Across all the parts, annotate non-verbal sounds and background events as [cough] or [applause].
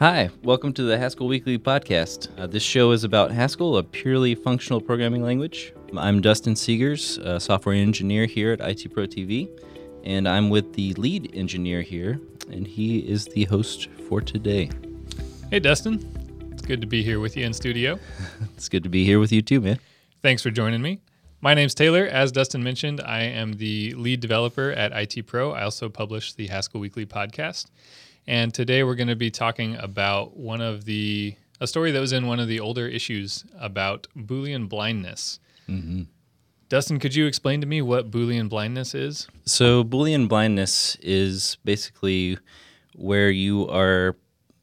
Hi, welcome to the Haskell Weekly podcast. Uh, this show is about Haskell, a purely functional programming language. I'm Dustin Seegers, a software engineer here at IT Pro TV, and I'm with the lead engineer here, and he is the host for today. Hey, Dustin. It's good to be here with you in studio. [laughs] It's good to be here with you too, man. Thanks for joining me. My name's Taylor. As Dustin mentioned, I am the lead developer at IT Pro. I also publish the Haskell Weekly podcast. And today we're going to be talking about one of the a story that was in one of the older issues about Boolean blindness. Mm-hmm. Dustin, could you explain to me what Boolean blindness is? So, Boolean blindness is basically where you are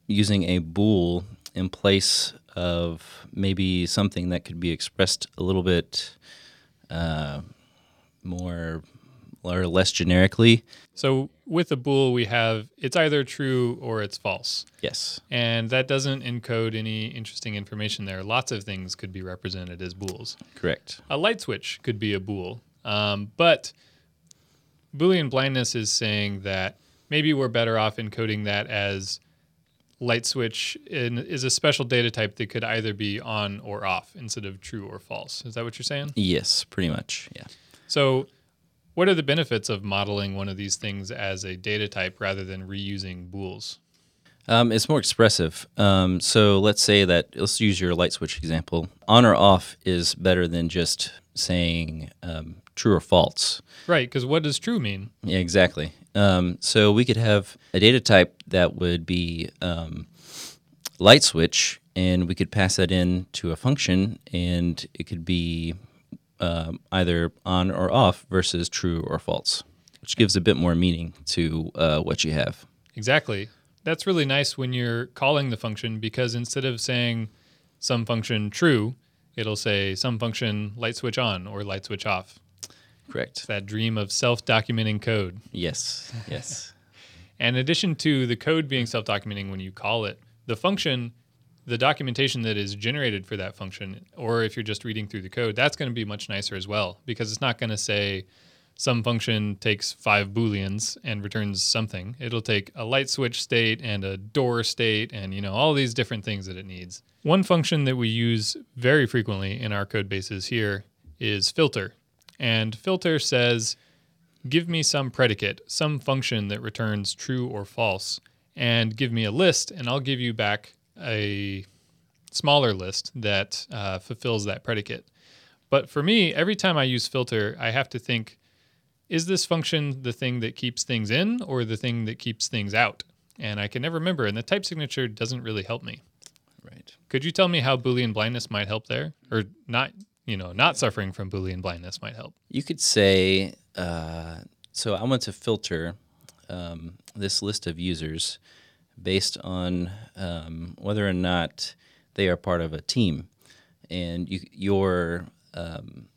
using a bool in place of maybe something that could be expressed a little bit uh, more or less generically. So with a bool, we have it's either true or it's false. Yes. And that doesn't encode any interesting information there. Lots of things could be represented as bools. Correct. A light switch could be a bool. Um, but Boolean blindness is saying that maybe we're better off encoding that as light switch in, is a special data type that could either be on or off instead of true or false. Is that what you're saying? Yes, pretty much. Yeah. So what are the benefits of modeling one of these things as a data type rather than reusing bools? Um, it's more expressive. Um, so let's say that let's use your light switch example. On or off is better than just saying um, true or false. Right, because what does true mean? Yeah, exactly. Um, so we could have a data type that would be um, light switch, and we could pass that in to a function, and it could be um, either on or off versus true or false, which gives a bit more meaning to uh, what you have. Exactly. That's really nice when you're calling the function because instead of saying some function true, it'll say some function light switch on or light switch off. Correct. It's that dream of self documenting code. Yes. Yes. and [laughs] in addition to the code being self documenting when you call it, the function, the documentation that is generated for that function, or if you're just reading through the code, that's going to be much nicer as well because it's not going to say some function takes five booleans and returns something. It'll take a light switch state and a door state and you know all these different things that it needs. One function that we use very frequently in our code bases here is filter. And filter says give me some predicate, some function that returns true or false and give me a list and I'll give you back a smaller list that uh, fulfills that predicate. But for me, every time I use filter, I have to think is this function the thing that keeps things in or the thing that keeps things out? And I can never remember, and the type signature doesn't really help me. Right. Could you tell me how Boolean blindness might help there? Or not, you know, not suffering from Boolean blindness might help? You could say, uh, so I want to filter um, this list of users based on um, whether or not they are part of a team. And you, your um,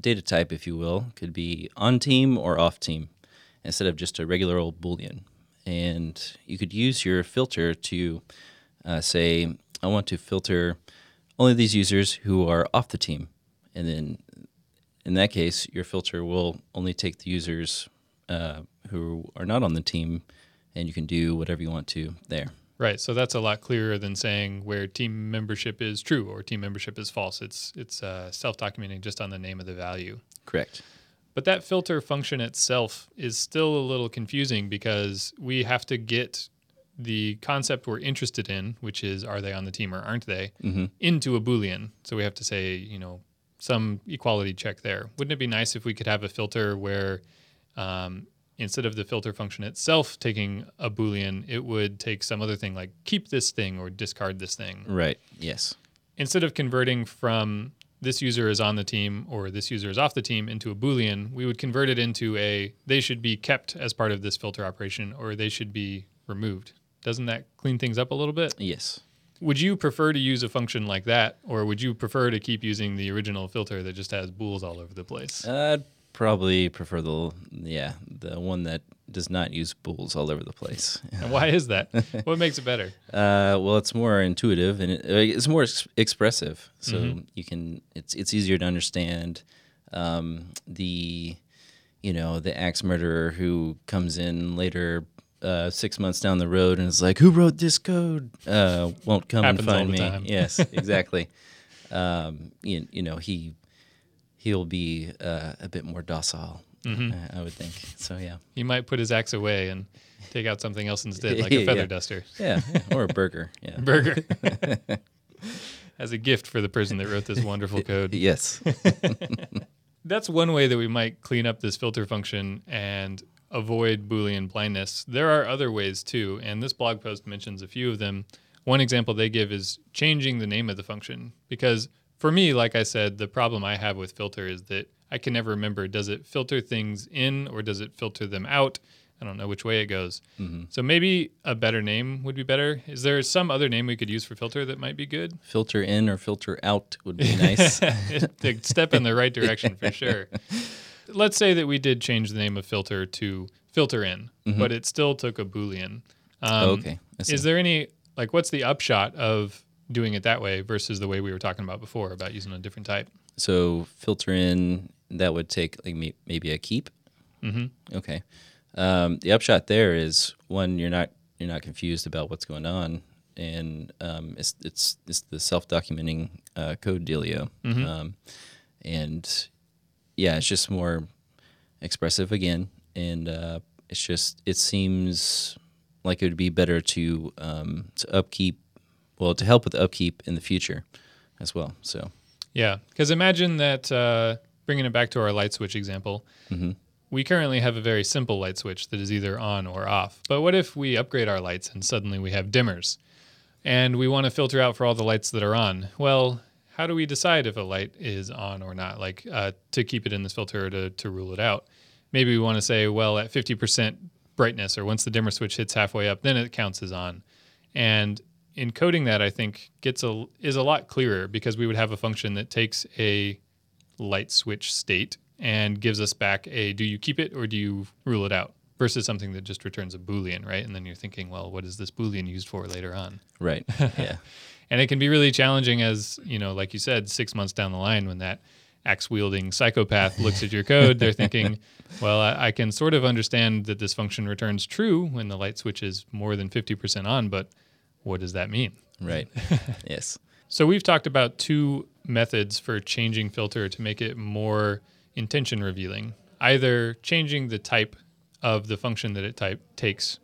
data type, if you will, could be on team or off team instead of just a regular old Boolean. And you could use your filter to uh, say, I want to filter only these users who are off the team. And then in that case, your filter will only take the users uh, who are not on the team, and you can do whatever you want to there. Right. So that's a lot clearer than saying where team membership is true or team membership is false. It's it's uh, self-documenting just on the name of the value. Correct. But that filter function itself is still a little confusing because we have to get the concept we're interested in, which is are they on the team or aren't they, Mm-hmm. into a boolean. So we have to say, you know, some equality check there. Wouldn't it be nice if we could have a filter where um, instead of the filter function itself taking a boolean, it would take some other thing like keep this thing or discard this thing. Right. Yes. Instead of converting from this user is on the team or this user is off the team into a boolean, we would convert it into a they should be kept as part of this filter operation or they should be removed. Doesn't that clean things up a little bit? Yes. Would you prefer to use a function like that or would you prefer to keep using the original filter that just has bools all over the place? I'd probably prefer the yeah the one that does not use bools all over the place. And why is that? [laughs] what makes it better? Uh, well, it's more intuitive and it, it's more ex- expressive, so Mhm. you can it's it's easier to understand. Um, the you know the axe murderer who comes in later uh, six months down the road and is like, "Who wrote this code?" Uh, won't come and find me. time. Yes, exactly. [laughs] um, you, you know, he he'll be uh, a bit more docile. Mm-hmm. uh, I would think. So yeah, He might put his axe away and take out something else instead, like a [laughs] feather Yeah. duster. yeah, or a burger. [laughs] Yeah. Burger. [laughs] As a gift for the person that wrote this wonderful code. Yes. That's one way that we might clean up this filter function and avoid Boolean blindness. There are other ways too, and this blog post mentions a few of them. One example they give is changing the name of the function. Because for me, like I said, the problem I have with filter is that I can never remember does it filter things in or does it filter them out? I don't know which way it goes. So maybe a better name would be better. Is there some other name we could use for filter that might be good? filter in or filter out would be [laughs] nice. [laughs] step in the right [laughs] direction for sure. Let's say that we did change the name of filter to filter in, but it still took a boolean. Um, Oh, okay. Is there any like what's the upshot of doing it that way versus the way we were talking about before about using a different type? So filter in that would take like maybe a keep. Mm-hmm. Okay. Um, the upshot there is one you're not you're not confused about what's going on, and um, it's it's it's the self documenting uh, code dealio, um, and yeah, it's just more expressive again, and uh, it's just it seems like it would be better to um, to upkeep, well, to help with upkeep in the future as well. So. Yeah, because imagine that uh, bringing it back to our light switch example, we currently have a very simple light switch that is either on or off. But what if we upgrade our lights and suddenly we have dimmers, and we want to filter out for all the lights that are on? Well, how do we decide if a light is on or not? Like uh, to keep it in this filter or to to rule it out? Maybe we want to say, well, at fifty percent brightness, or once the dimmer switch hits halfway up, then it counts as on. And encoding that, I think, gets a is a lot clearer because we would have a function that takes a light switch state and gives us back a do you keep it or do you rule it out versus something that just returns a boolean, right? And then you're thinking, well, what is this boolean used for later on? Right. [laughs] Yeah. And it can be really challenging as, you know, like you said, six months down the line when that axe wielding psychopath looks at your code, they're thinking, [laughs] well, I, I can sort of understand that this function returns true when the light switch is more than 50% on, but what does that mean? right. [laughs] yes. So we've talked about two methods for changing filter to make it more intention revealing. Either changing the type of the function that it type takes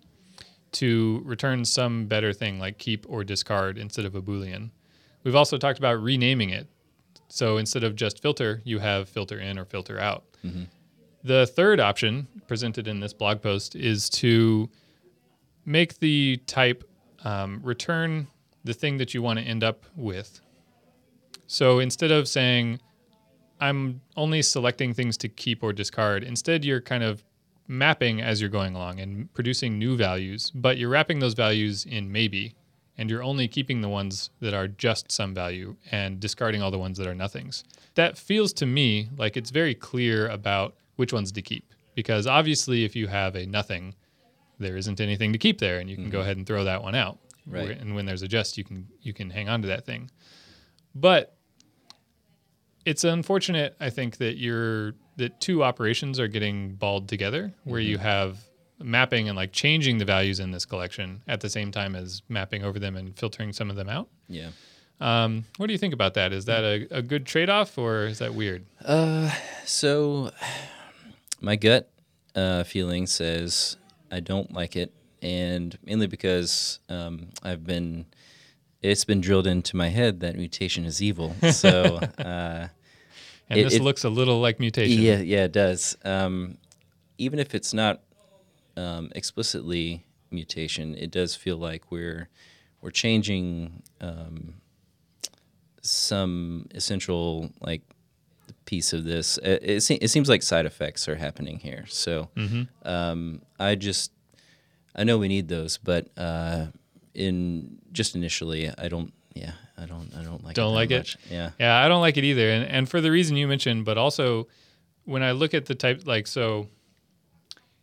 to return some better thing like keep or discard instead of a boolean. We've also talked about renaming it. So instead of just filter, you have filter in or filter out. Mm-hmm. The third option presented in this blog post is to make the type um, return the thing that you want to end up with. So instead of saying, I'm only selecting things to keep or discard, instead you're kind of mapping as you're going along and producing new values, but you're wrapping those values in maybe, and you're only keeping the ones that are just some value and discarding all the ones that are nothings. That feels to me like it's very clear about which ones to keep. Because obviously, if you have a nothing, there isn't anything to keep there, and you can go ahead and throw that one out. Right. And when there's a just, you can you can hang on to that thing. But it's unfortunate, I think, that you're that two operations are getting balled together, where you have mapping and like changing the values in this collection at the same time as mapping over them and filtering some of them out. Yeah. Um, what do you think about that? Is that a, a good trade off or is that weird? Uh, So, my gut uh, feeling says I don't like it, and mainly because um, I've been. It's been drilled into my head that mutation is evil. So, [laughs] uh, And It- this it- looks a little like mutation. yeah, yeah, it does. Um, even if it's not um, explicitly mutation, it does feel like we're we're changing um, some essential like piece of this. It, it, se- it seems like side effects are happening here. So um, I just I know we need those, but uh, in just initially, I don't. Yeah, I don't. I don't like. Don't it like it? Yeah. Yeah, I don't like it either. And and for the reason you mentioned, but also when I look at the type like so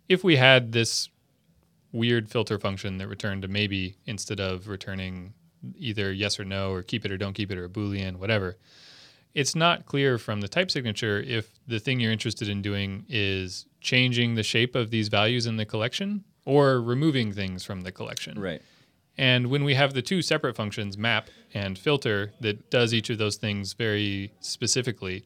if we had this weird filter function that returned a maybe instead of returning either yes or no or keep it or don't keep it or a boolean whatever it's not clear from the type signature if the thing you're interested in doing is changing the shape of these values in the collection or removing things from the collection. Right. And when we have the two separate functions, map and filter, that does each of those things very specifically,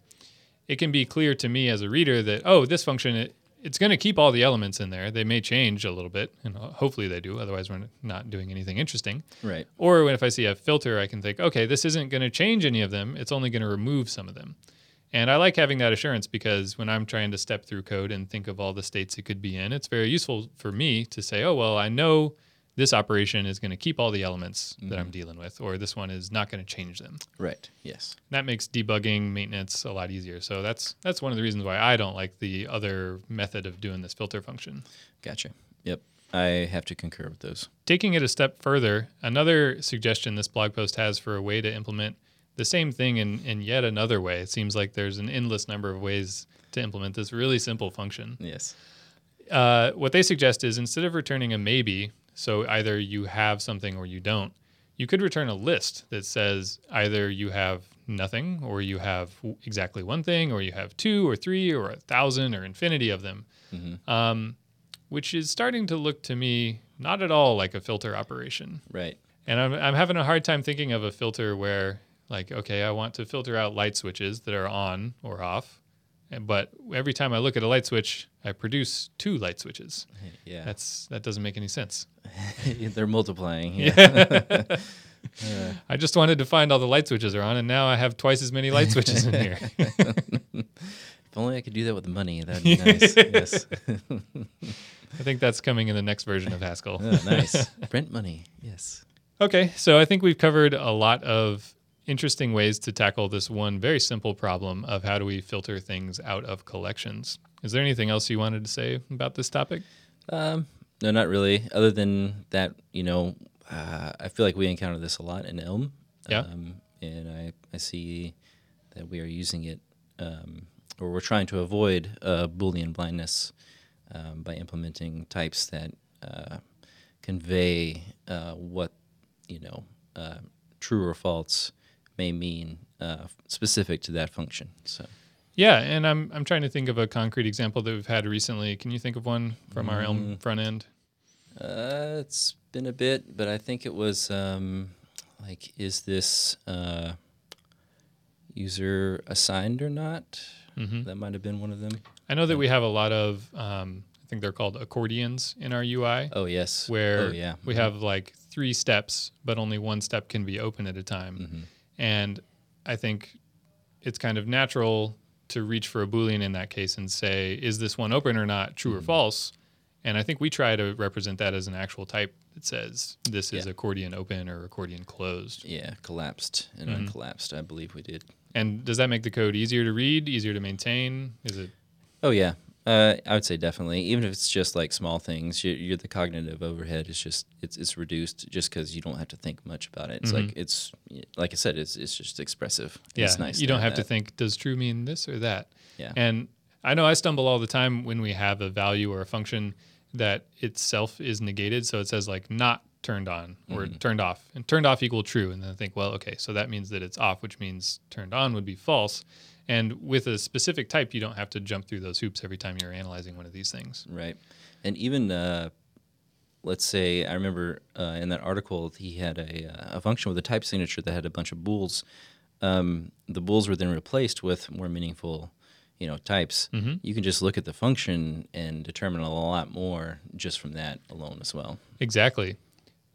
it can be clear to me as a reader that, oh, this function, it's going to keep all the elements in there. They may change a little bit, and hopefully they do. Otherwise, we're not doing anything interesting. Right. Or when if I see a filter, I can think, okay, this isn't going to change any of them. It's only going to remove some of them. And I like having that assurance because when I'm trying to step through code and think of all the states it could be in, it's very useful for me to say, oh, well, I know this operation is going to keep all the elements mm-hmm. that I'm dealing with, or this one is not going to change them. Right. Yes. That makes debugging maintenance a lot easier. So that's that's one of the reasons why I don't like the other method of doing this filter function. Gotcha. Yep. I have to concur with those. Taking it a step further, another suggestion this blog post has for a way to implement the same thing in, in yet another way. It seems like there's an endless number of ways to implement this really simple function. Yes. Uh, what they suggest is instead of returning a maybe, so either you have something or you don't. You could return a list that says either you have nothing or you have exactly one thing or you have two or three or a thousand or infinity of them, mm-hmm. um, which is starting to look to me not at all like a filter operation. Right. And I'm, I'm having a hard time thinking of a filter where, like, okay, I want to filter out light switches that are on or off but every time I look at a light switch, I produce two light switches. [laughs] Yeah, that's that doesn't make any sense. [laughs] They're multiplying. Yeah. [laughs] uh, I just wanted to find all the light switches are on, and now I have twice as many light switches in here. if only I could do that with money, that'd be nice. yes. I think that's coming in the next version of Haskell. Oh, nice. Print money. Yes. Okay, so I think we've covered a lot of interesting ways to tackle this one very simple problem of how do we filter things out of collections. Is there anything else you wanted to say about this topic? Um, no, not really. Other than that, you know, uh, I feel like we encounter this a lot in Elm. Yeah. Um, and I, I see that we are using it, um, or we're trying to avoid uh, Boolean blindness um, by implementing types that uh, convey uh, what, you know, uh, true or false may mean uh, specific to that function. So. Yeah, and I'm I'm trying to think of a concrete example that we've had recently. Can you think of one from mm. our Elm front end? Uh, it's been a bit, but I think it was um, like, is this uh, user assigned or not? Mm-hmm. That might have been one of them. I know that we have a lot of, um, I think they're called accordions in our UI. Oh yes. Where oh, yeah. we mm-hmm. have like three steps, but only one step can be open at a time. Mm-hmm. And I think it's kind of natural to reach for a Boolean in that case and say, is this one open or not, true mm-hmm. or false? And I think we try to represent that as an actual type that says this is yeah. accordion open or accordion closed. Yeah, collapsed and mm-hmm. uncollapsed, I believe we did. And does that make the code easier to read, easier to maintain? Is it? Oh, yeah. Uh, I would say definitely. Even if it's just like small things, you're, you're the cognitive overhead is just it's it's reduced just because you don't have to think much about it. It's mm-hmm. like it's like I said, it's it's just expressive. Yeah, it's nice. You don't have, to think. Does true mean this or that? Yeah. And I know I stumble all the time when we have a value or a function that itself is negated. So it says like not turned on or mm-hmm. turned off, and turned off equal true, and then I think, well, okay, so that means that it's off, which means turned on would be false. And with a specific type, you don't have to jump through those hoops every time you're analyzing one of these things. Right. And even, uh, let's say, I remember uh, in that article, he had a, uh, a function with a type signature that had a bunch of bools. Um, the bools were then replaced with more meaningful you know types mm-hmm. you can just look at the function and determine a lot more just from that alone as well exactly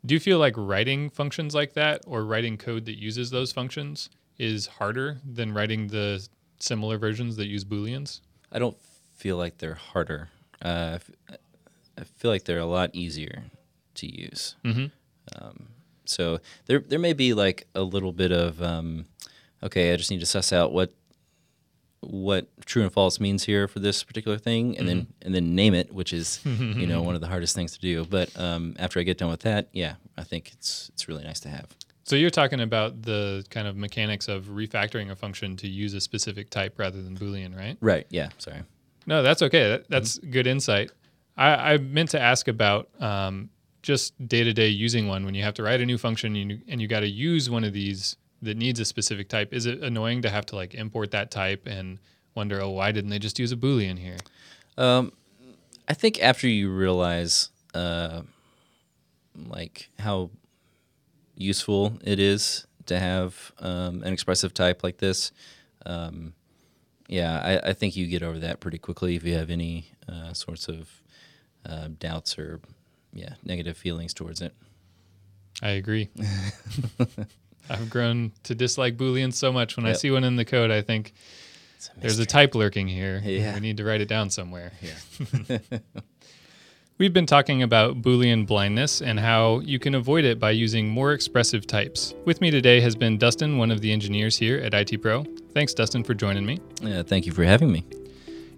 do you feel like writing functions like that or writing code that uses those functions is harder than writing the similar versions that use booleans? I don't feel like they're harder. Uh, I feel like they're a lot easier to use. Mm-hmm. Um, so there there may be like a little bit of um, okay, I just need to suss out what what true and false means here for this particular thing, and mm-hmm. then and then name it, which is you know [laughs] one of the hardest things to do. But um, after I get done with that, yeah, I think it's it's really nice to have. So you're talking about the kind of mechanics of refactoring a function to use a specific type rather than Boolean, right? Right. Yeah. Sorry. No, that's okay. That, that's mm-hmm. good insight. I, I, meant to ask about um, just day to day using one when you have to write a new function and you, and you got to use one of these that needs a specific type. Is it annoying to have to like import that type and wonder, oh, why didn't they just use a Boolean here? Um, I think after you realize uh, like how useful it is to have um, an expressive type like this. Um, yeah, I, I, think you get over that pretty quickly if you have any uh, sorts of uh, doubts or yeah negative feelings towards it. I agree. [laughs] I've grown to dislike booleans so much. When yep. I see one in the code, I think a there's a type lurking here. Yeah. We need to write it down somewhere. Yeah. [laughs] [laughs] We've been talking about Boolean blindness and how you can avoid it by using more expressive types. With me today has been Dustin, one of the engineers here at IT Pro. Thanks, Dustin, for joining me. Yeah, thank you for having me.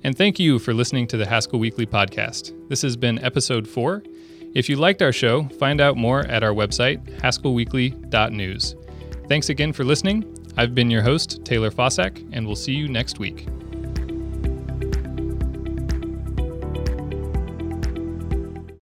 And thank you for listening to the Haskell Weekly podcast. This has been episode four. If you liked our show, find out more at our website, haskellweekly.news. Thanks again for listening. I've been your host, Taylor Fausak, and we'll see you next week.